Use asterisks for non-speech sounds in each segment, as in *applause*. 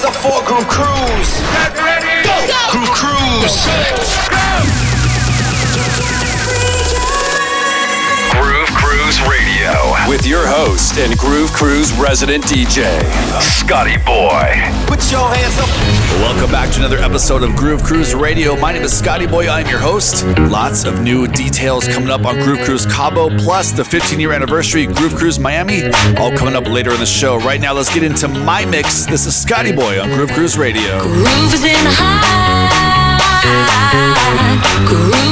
hands up for Groove Cruise. Groove Cruise. With your host and Groove Cruise resident DJ, Scotty Boy. Put your hands up. Welcome back to another episode of Groove Cruise Radio. My name is Scotty Boy. I'm your host. Lots of new details coming up on Groove Cruise Cabo, plus the 15 year anniversary Groove Cruise Miami, all coming up later in the show. Right now, let's get into my mix. This is Scotty Boy on Groove Cruise Radio. Groove is in high. Groove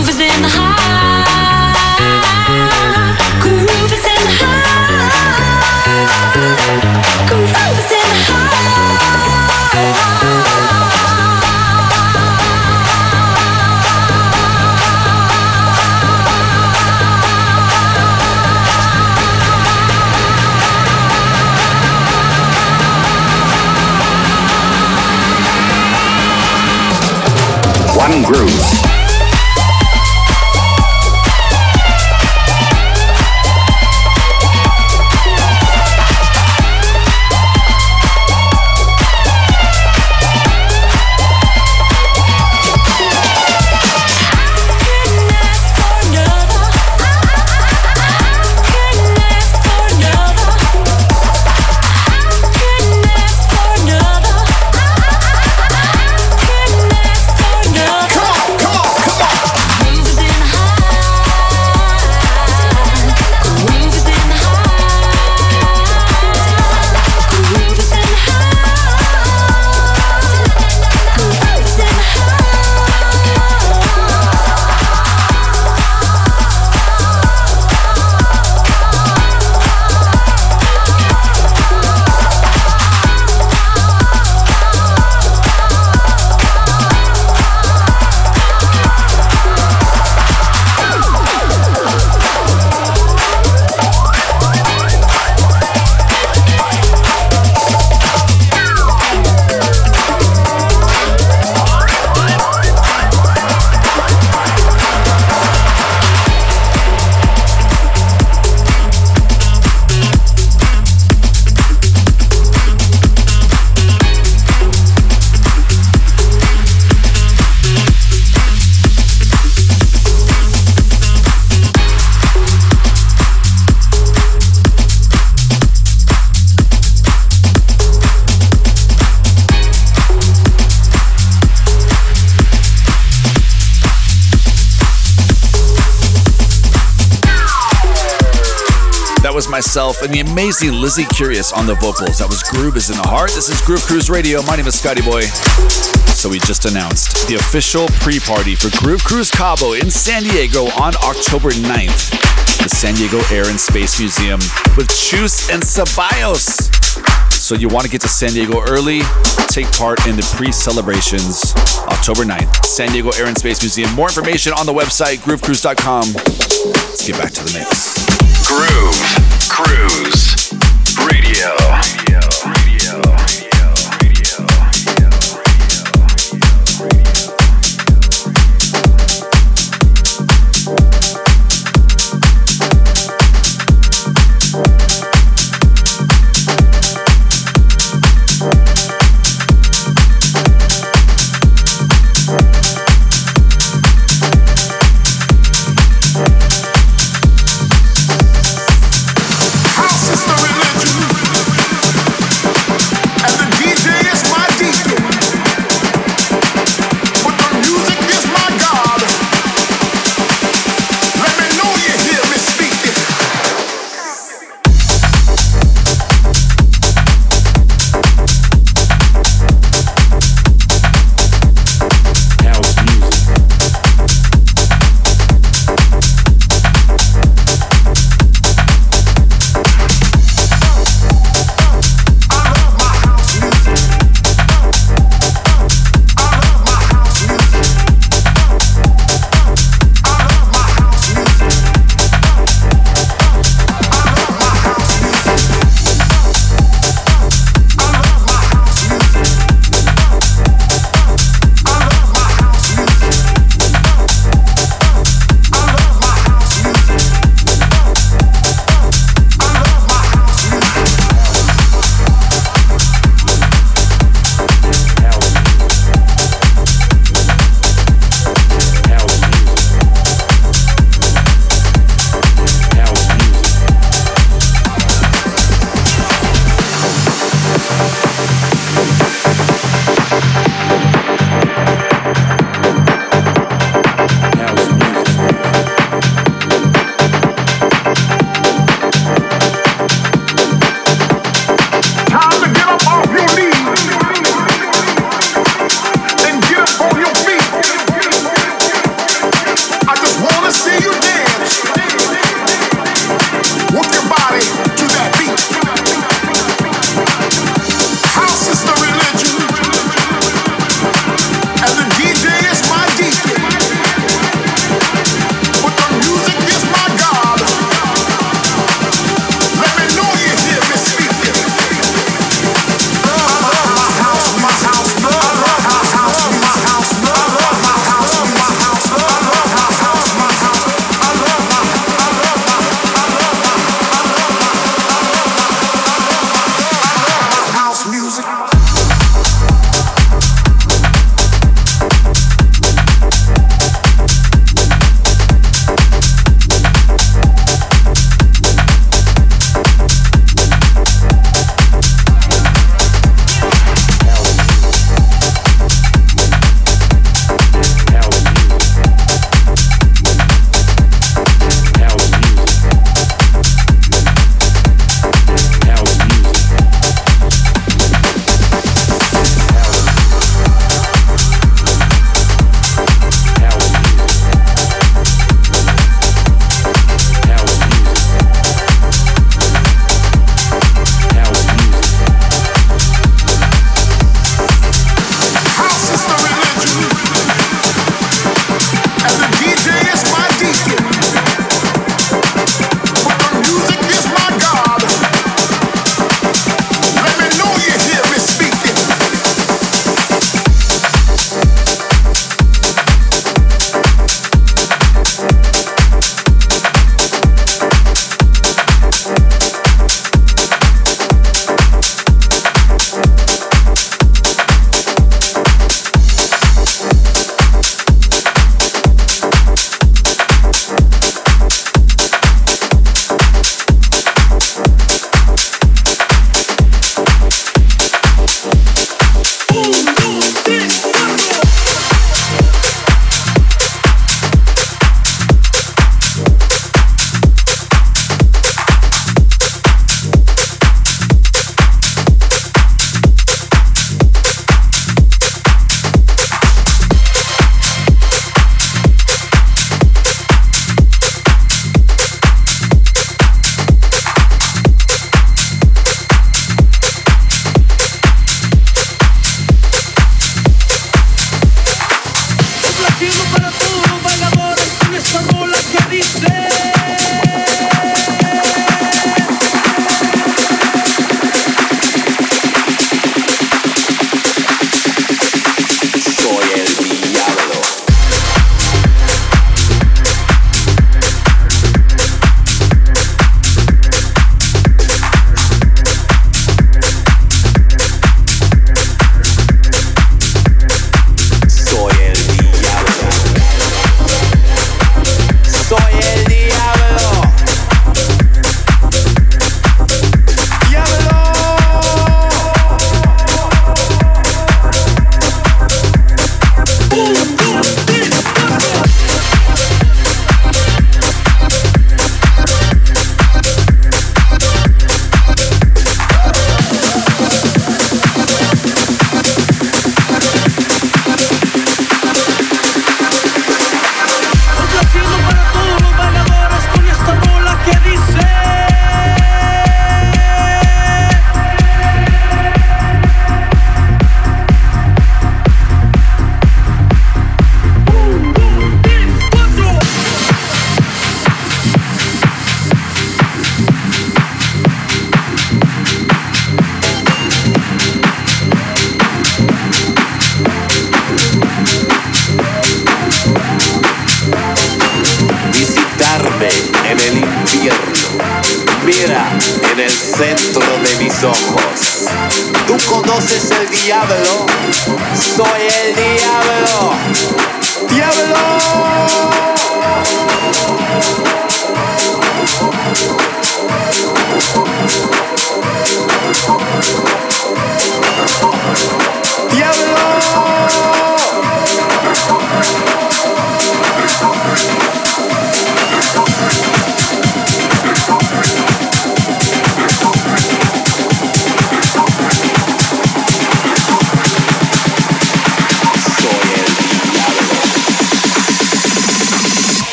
and the amazing Lizzie Curious on the vocals. That was Groove is in the Heart. This is Groove Cruise Radio. My name is Scotty Boy. So we just announced the official pre-party for Groove Cruise Cabo in San Diego on October 9th. The San Diego Air and Space Museum with Chus and Ceballos. So you want to get to San Diego early, take part in the pre-celebrations October 9th. San Diego Air and Space Museum. More information on the website groovecruise.com. Let's get back to the mix.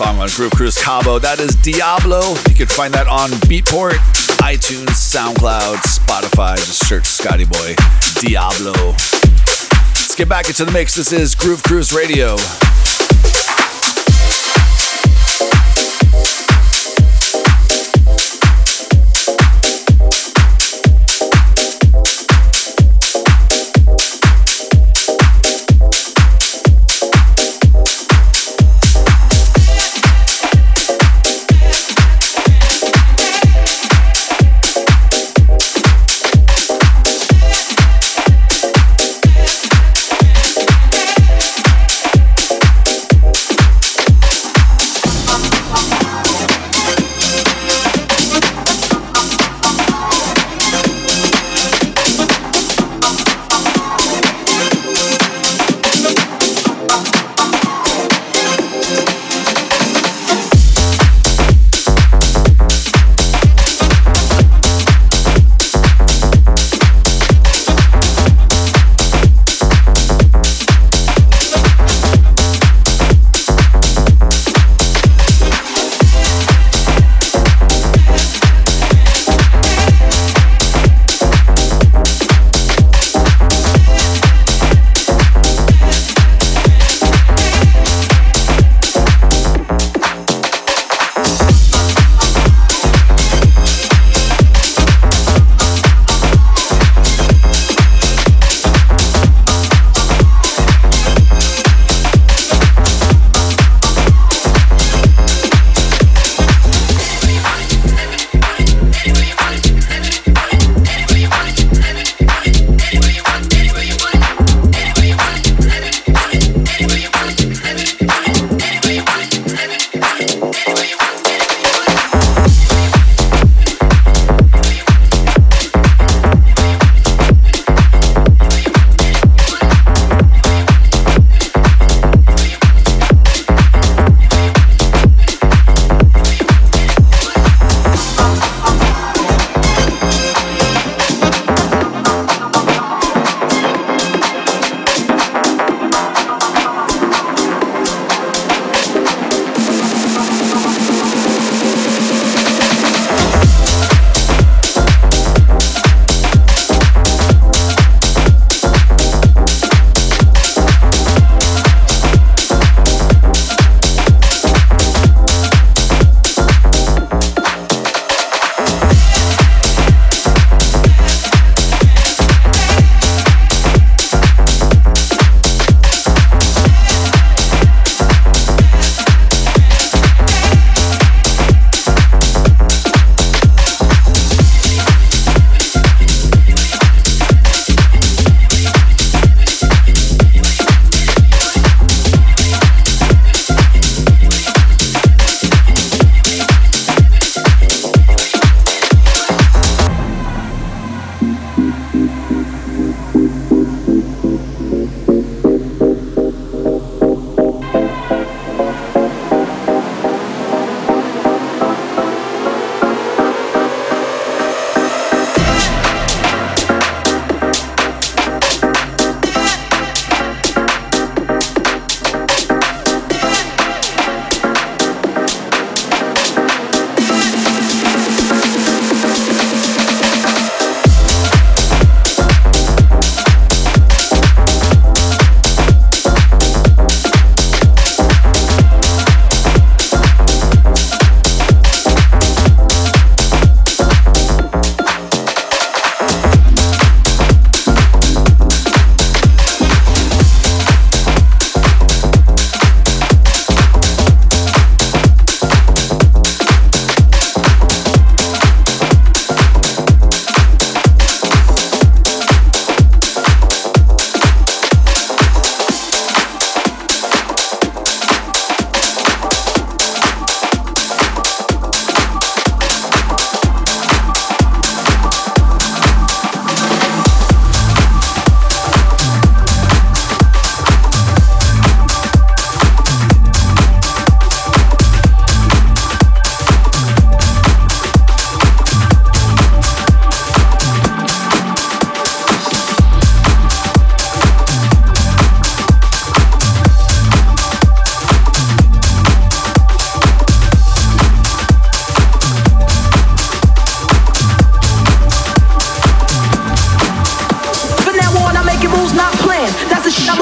Groove Cruise Cabo. That is Diablo. You can find that on Beatport, iTunes, SoundCloud, Spotify. Just search Scotty Boy Diablo. Let's get back into the mix. This is Groove Cruise Radio.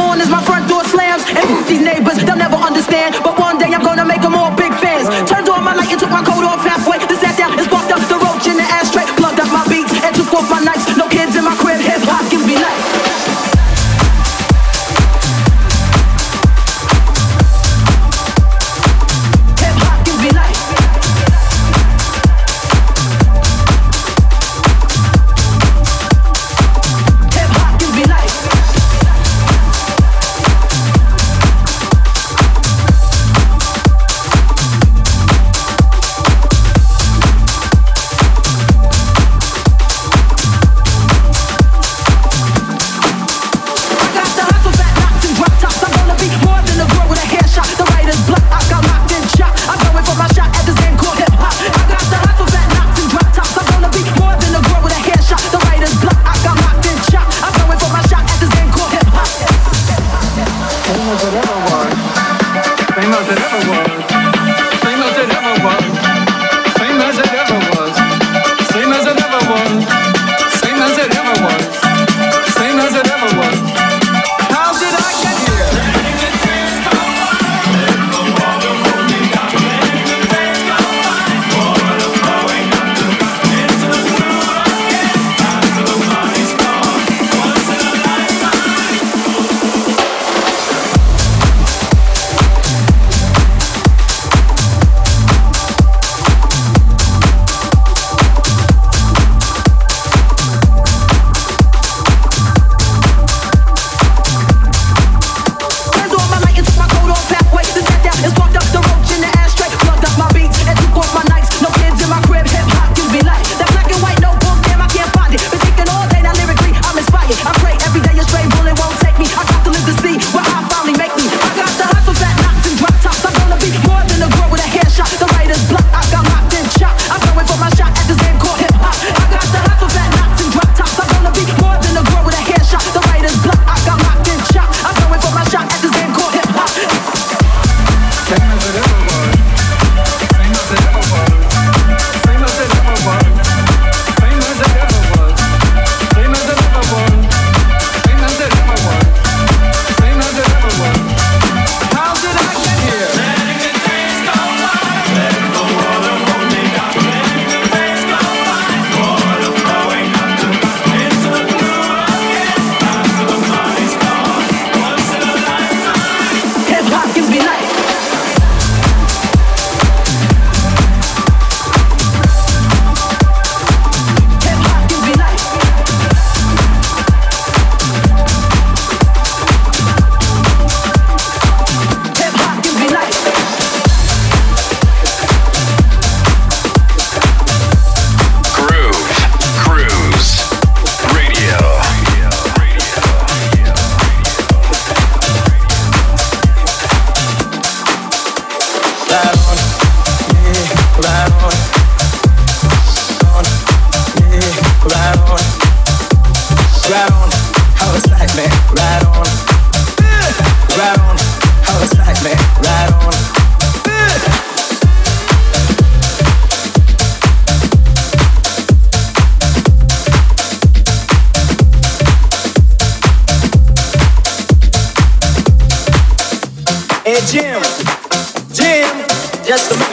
on my front door slams. And *laughs* these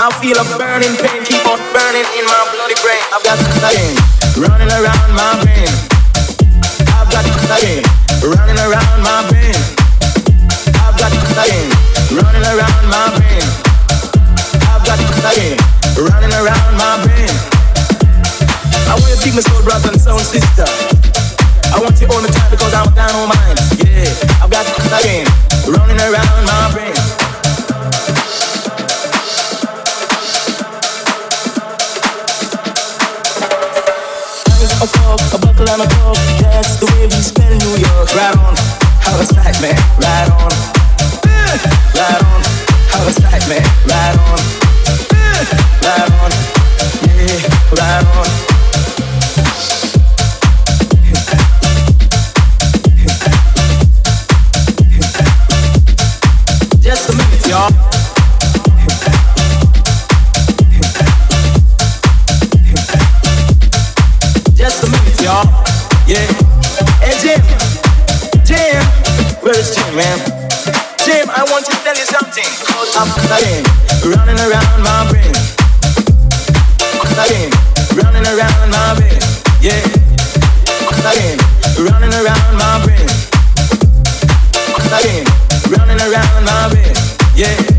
I feel a burning pain, keep on burning in my bloody brain. I've got pain running around my brain. I've got pain running around my brain. I've got pain running around my brain. I've got pain running around my brain. I want you to dig my soul, brother and soul sister. I want you all the time because I'm down on mine. Yeah, I've got pain running around my brain. A fork, a buckle and a cork. That's the way we spell New York. Right on, how it's like, man. Right on, right on, how it's like, man. Right on, right on, yeah, right on. I'm playing, running around my brain. Running around my brain. Yeah. Running around my brain. Around my brain. Yeah.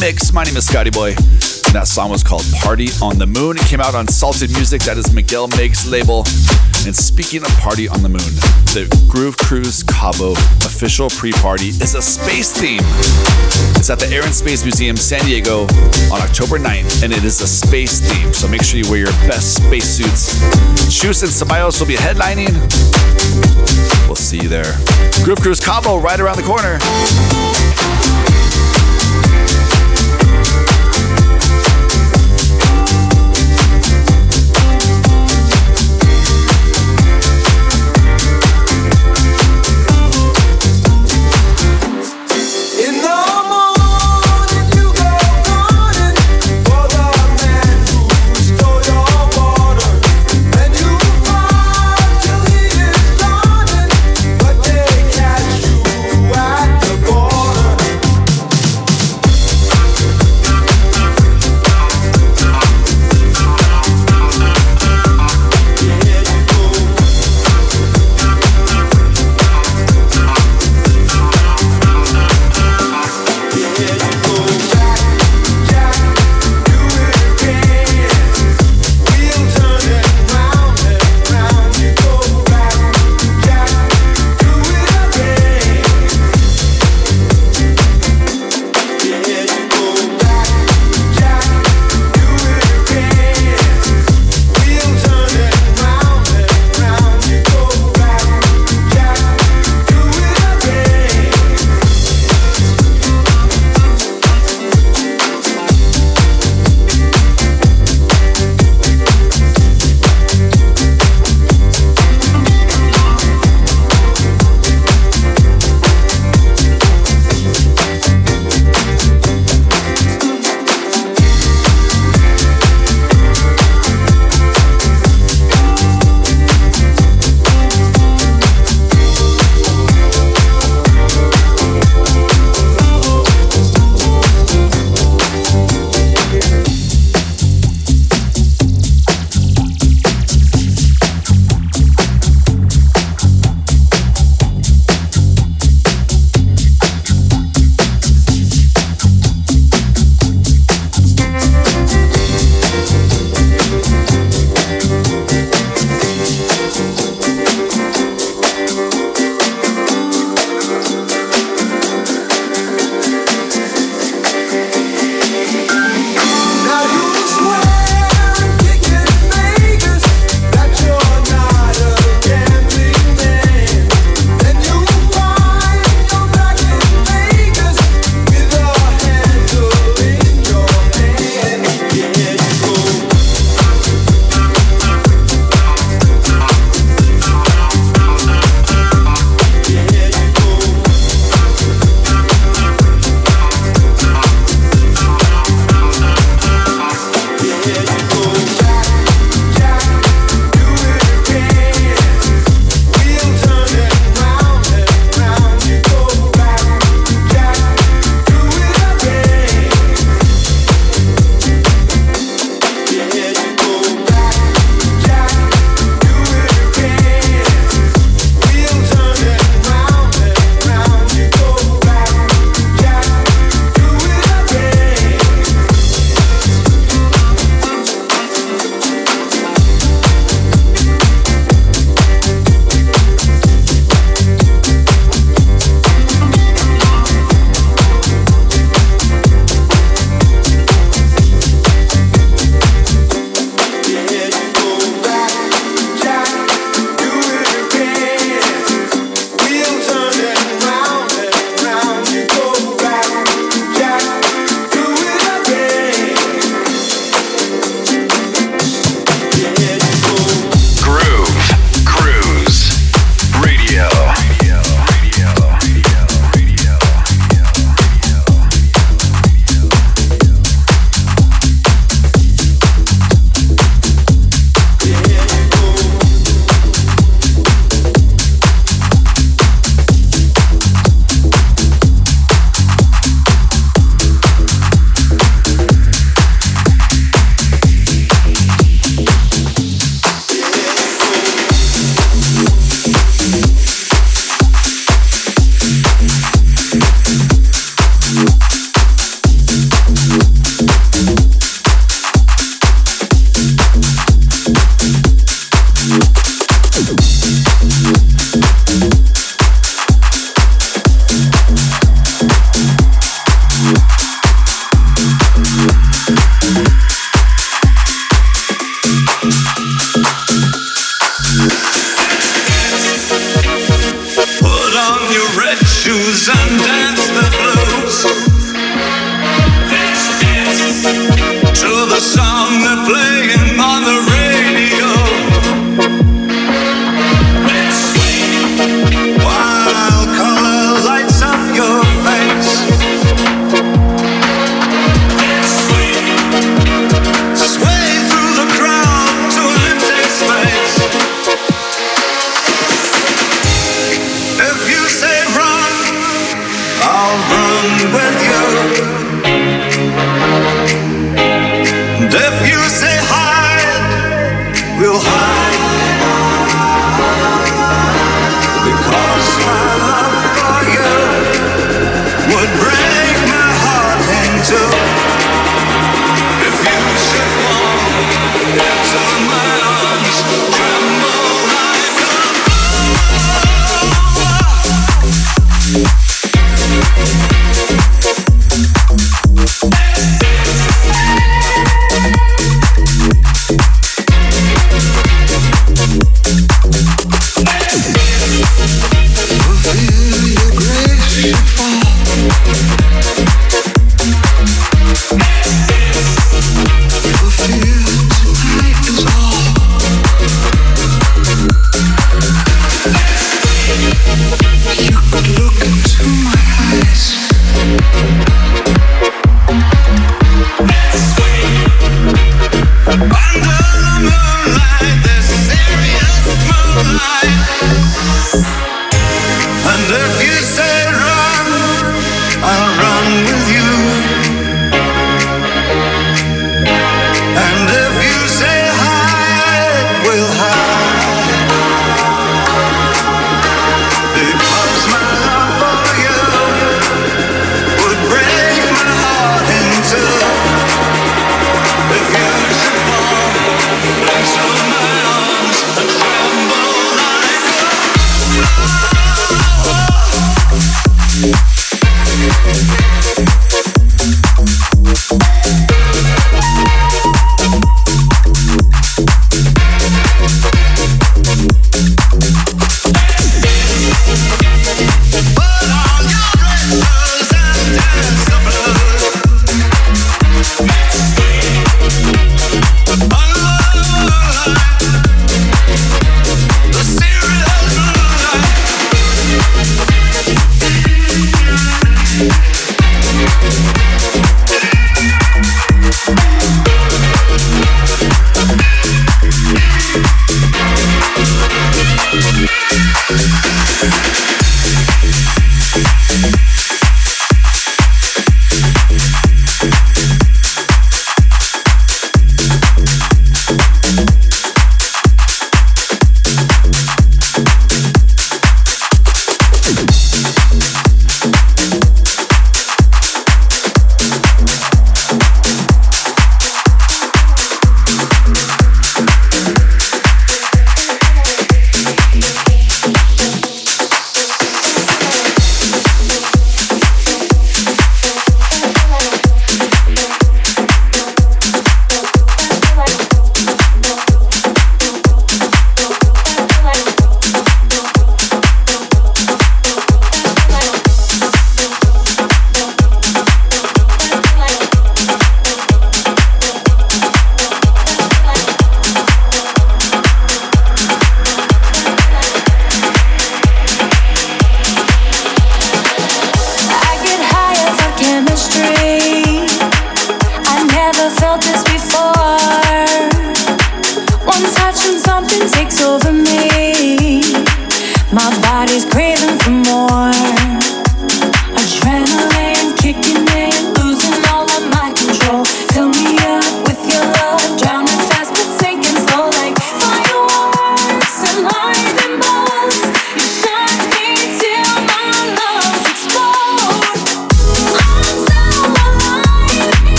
Mix. My name is Scotty Boy. And that song was called Party on the Moon. It came out on Salted Music. That is Miguel Migs' label. And speaking of Party on the Moon, the Groove Cruise Cabo official pre party is a space theme. It's at the Air and Space Museum, San Diego on October 9th, and it is a space theme. So make sure you wear your best space suits. Chus and Ceballos will be headlining. We'll see you there. Groove Cruise Cabo right around the corner.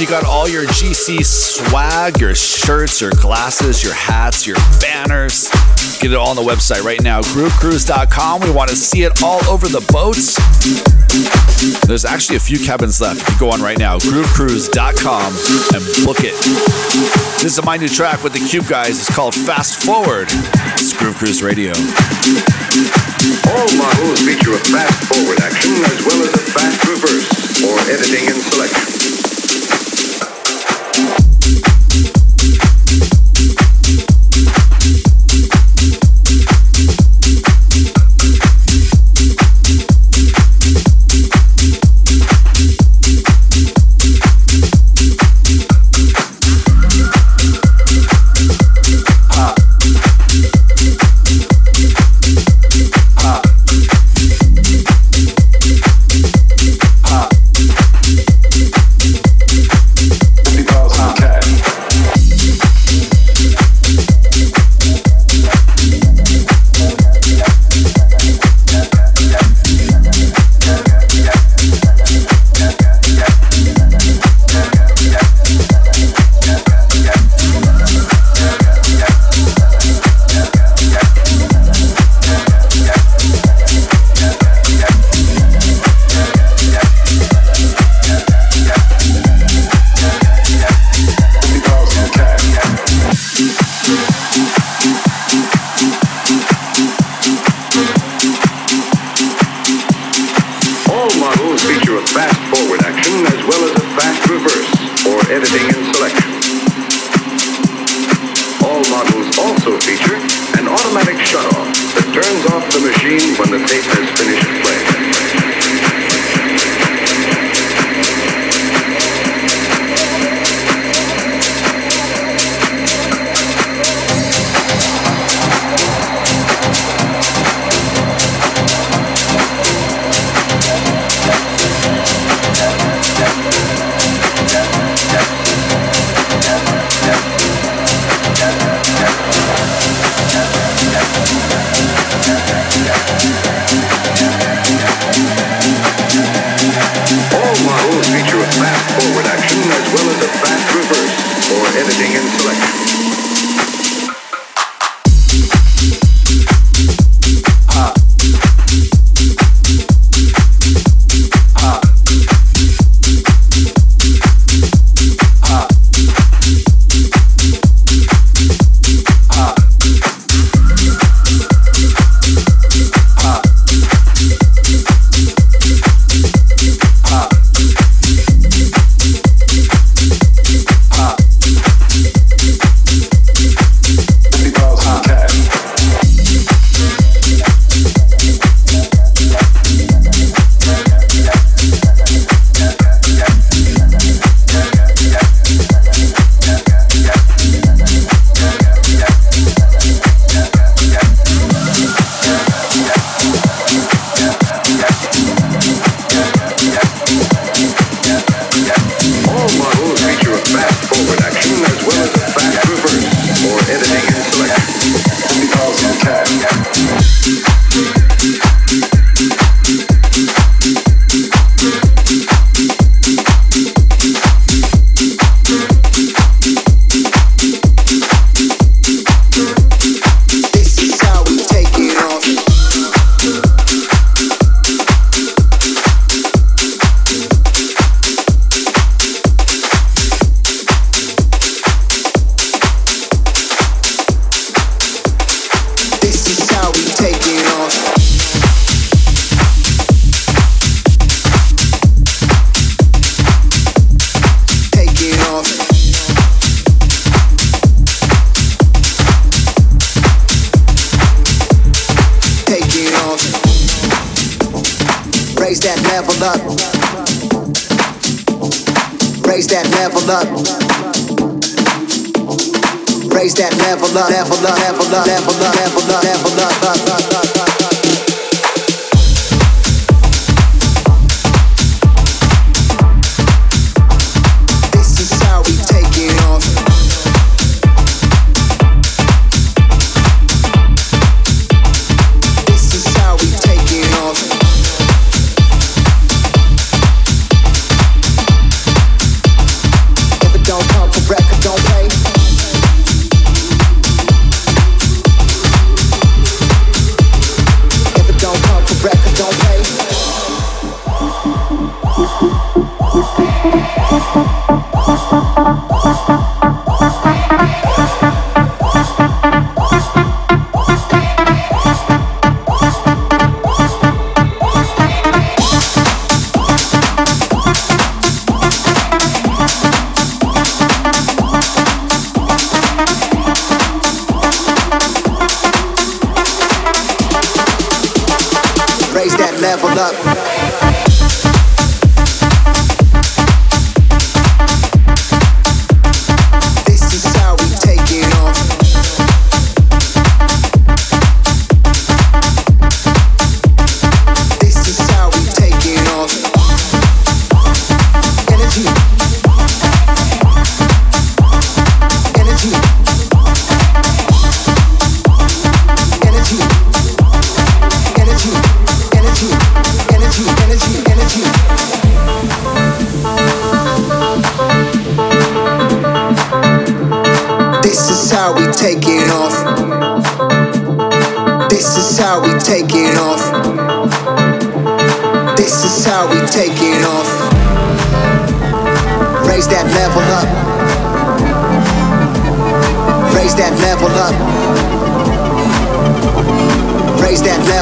You got all your GC swag, your shirts, your glasses, your hats, your banners. Get it all on the website right now, groovecruise.com. We want to see it all over the boats. There's actually a few cabins left. You go on right now, groovecruise.com, and book it. This is my new track with the Cube guys. It's called Fast Forward. It's Groove Cruise Radio. All models feature a fast forward action as well as a fast reverse for editing and selection.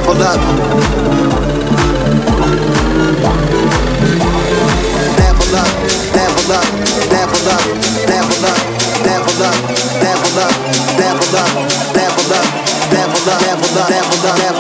leveled up. Level up, level up, level up, level up, level up, level up, level up, level up, level up, level up, level up, level up.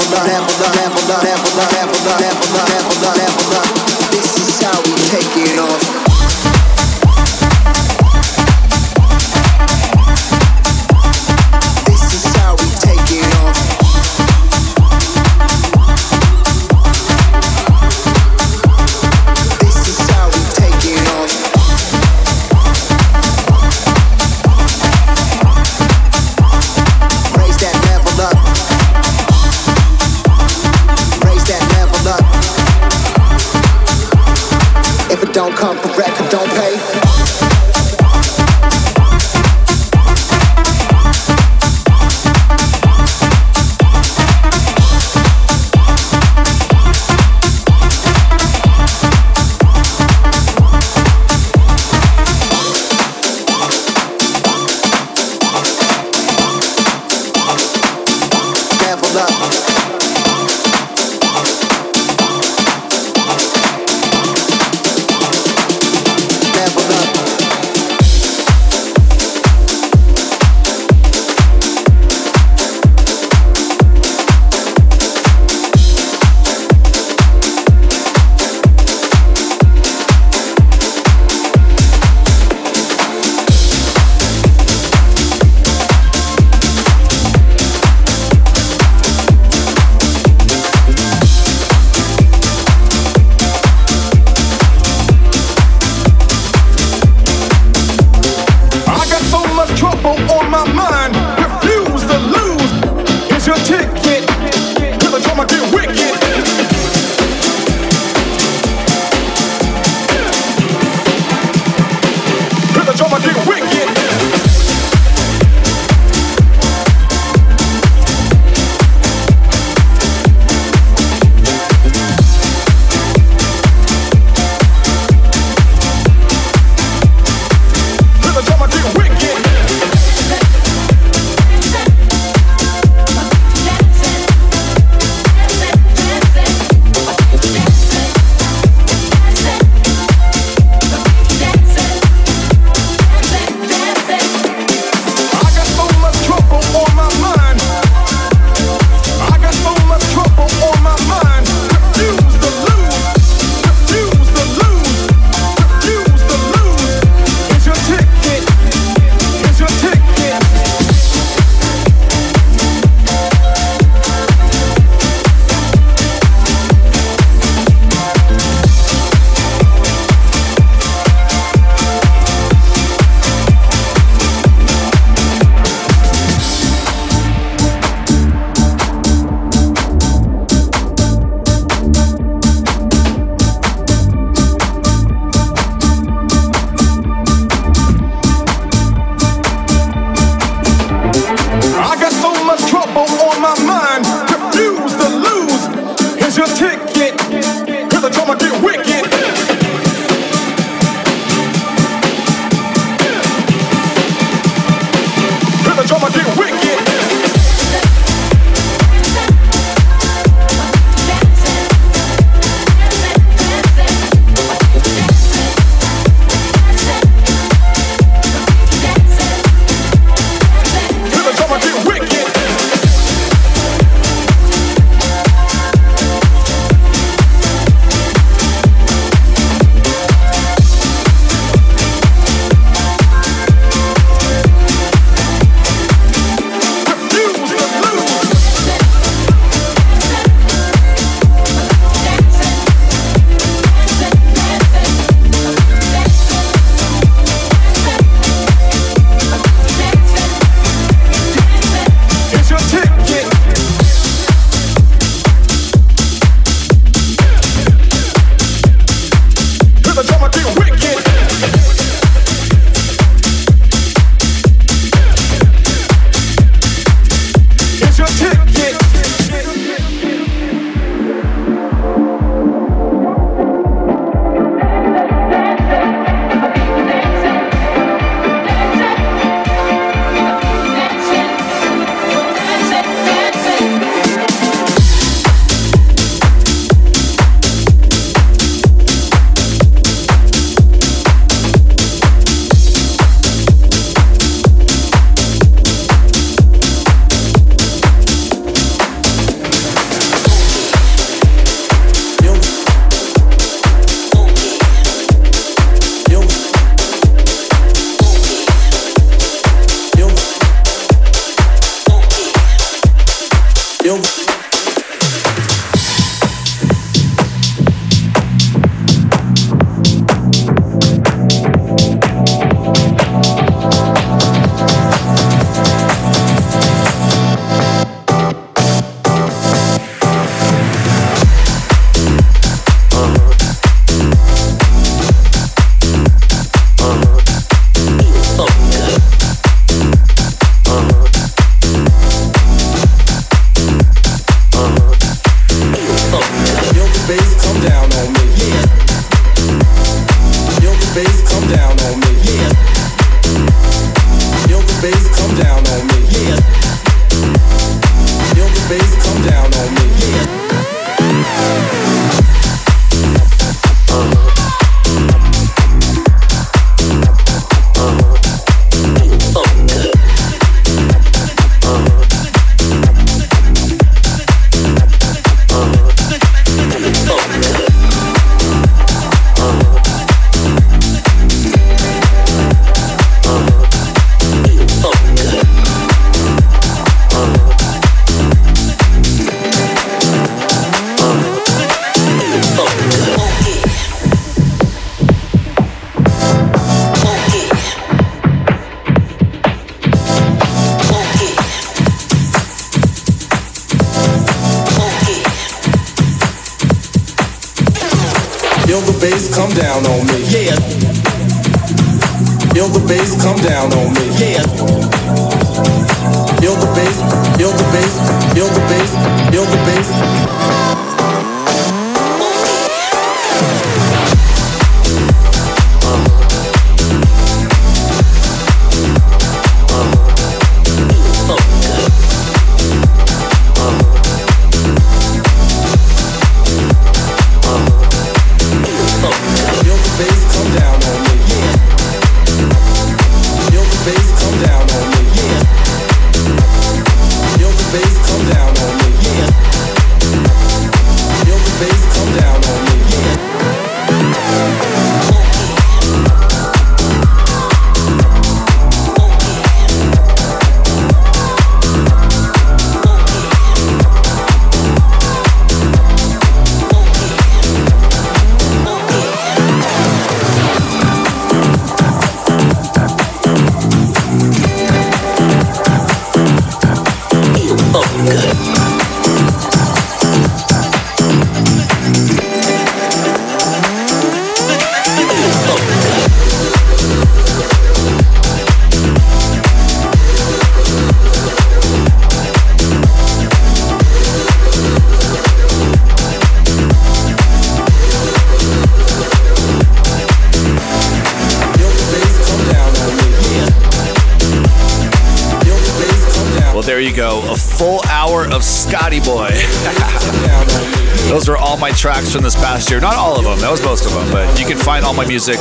Tracks from this past year. Not all of them, that was most of them, but you can find all my music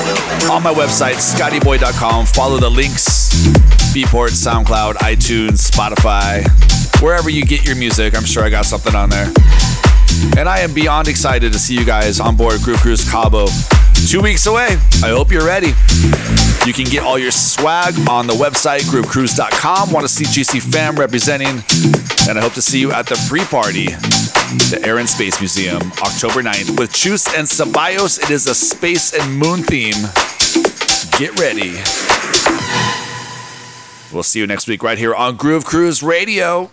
on my website, scottyboy.com. Follow the links Beatport, SoundCloud, iTunes, Spotify, wherever you get your music. I'm sure I got something on there. And I am beyond excited to see you guys on board Groove Cruise Cabo. Two weeks away. I hope you're ready. You can get all your swag on the website, groovecruise.com. Want to see GC Fam representing. And I hope to see you at the pre party, the Air and Space Museum, October 9th, with Chus and Ceballos. It is a space and moon theme. Get ready. We'll see you next week right here on Groove Cruise Radio.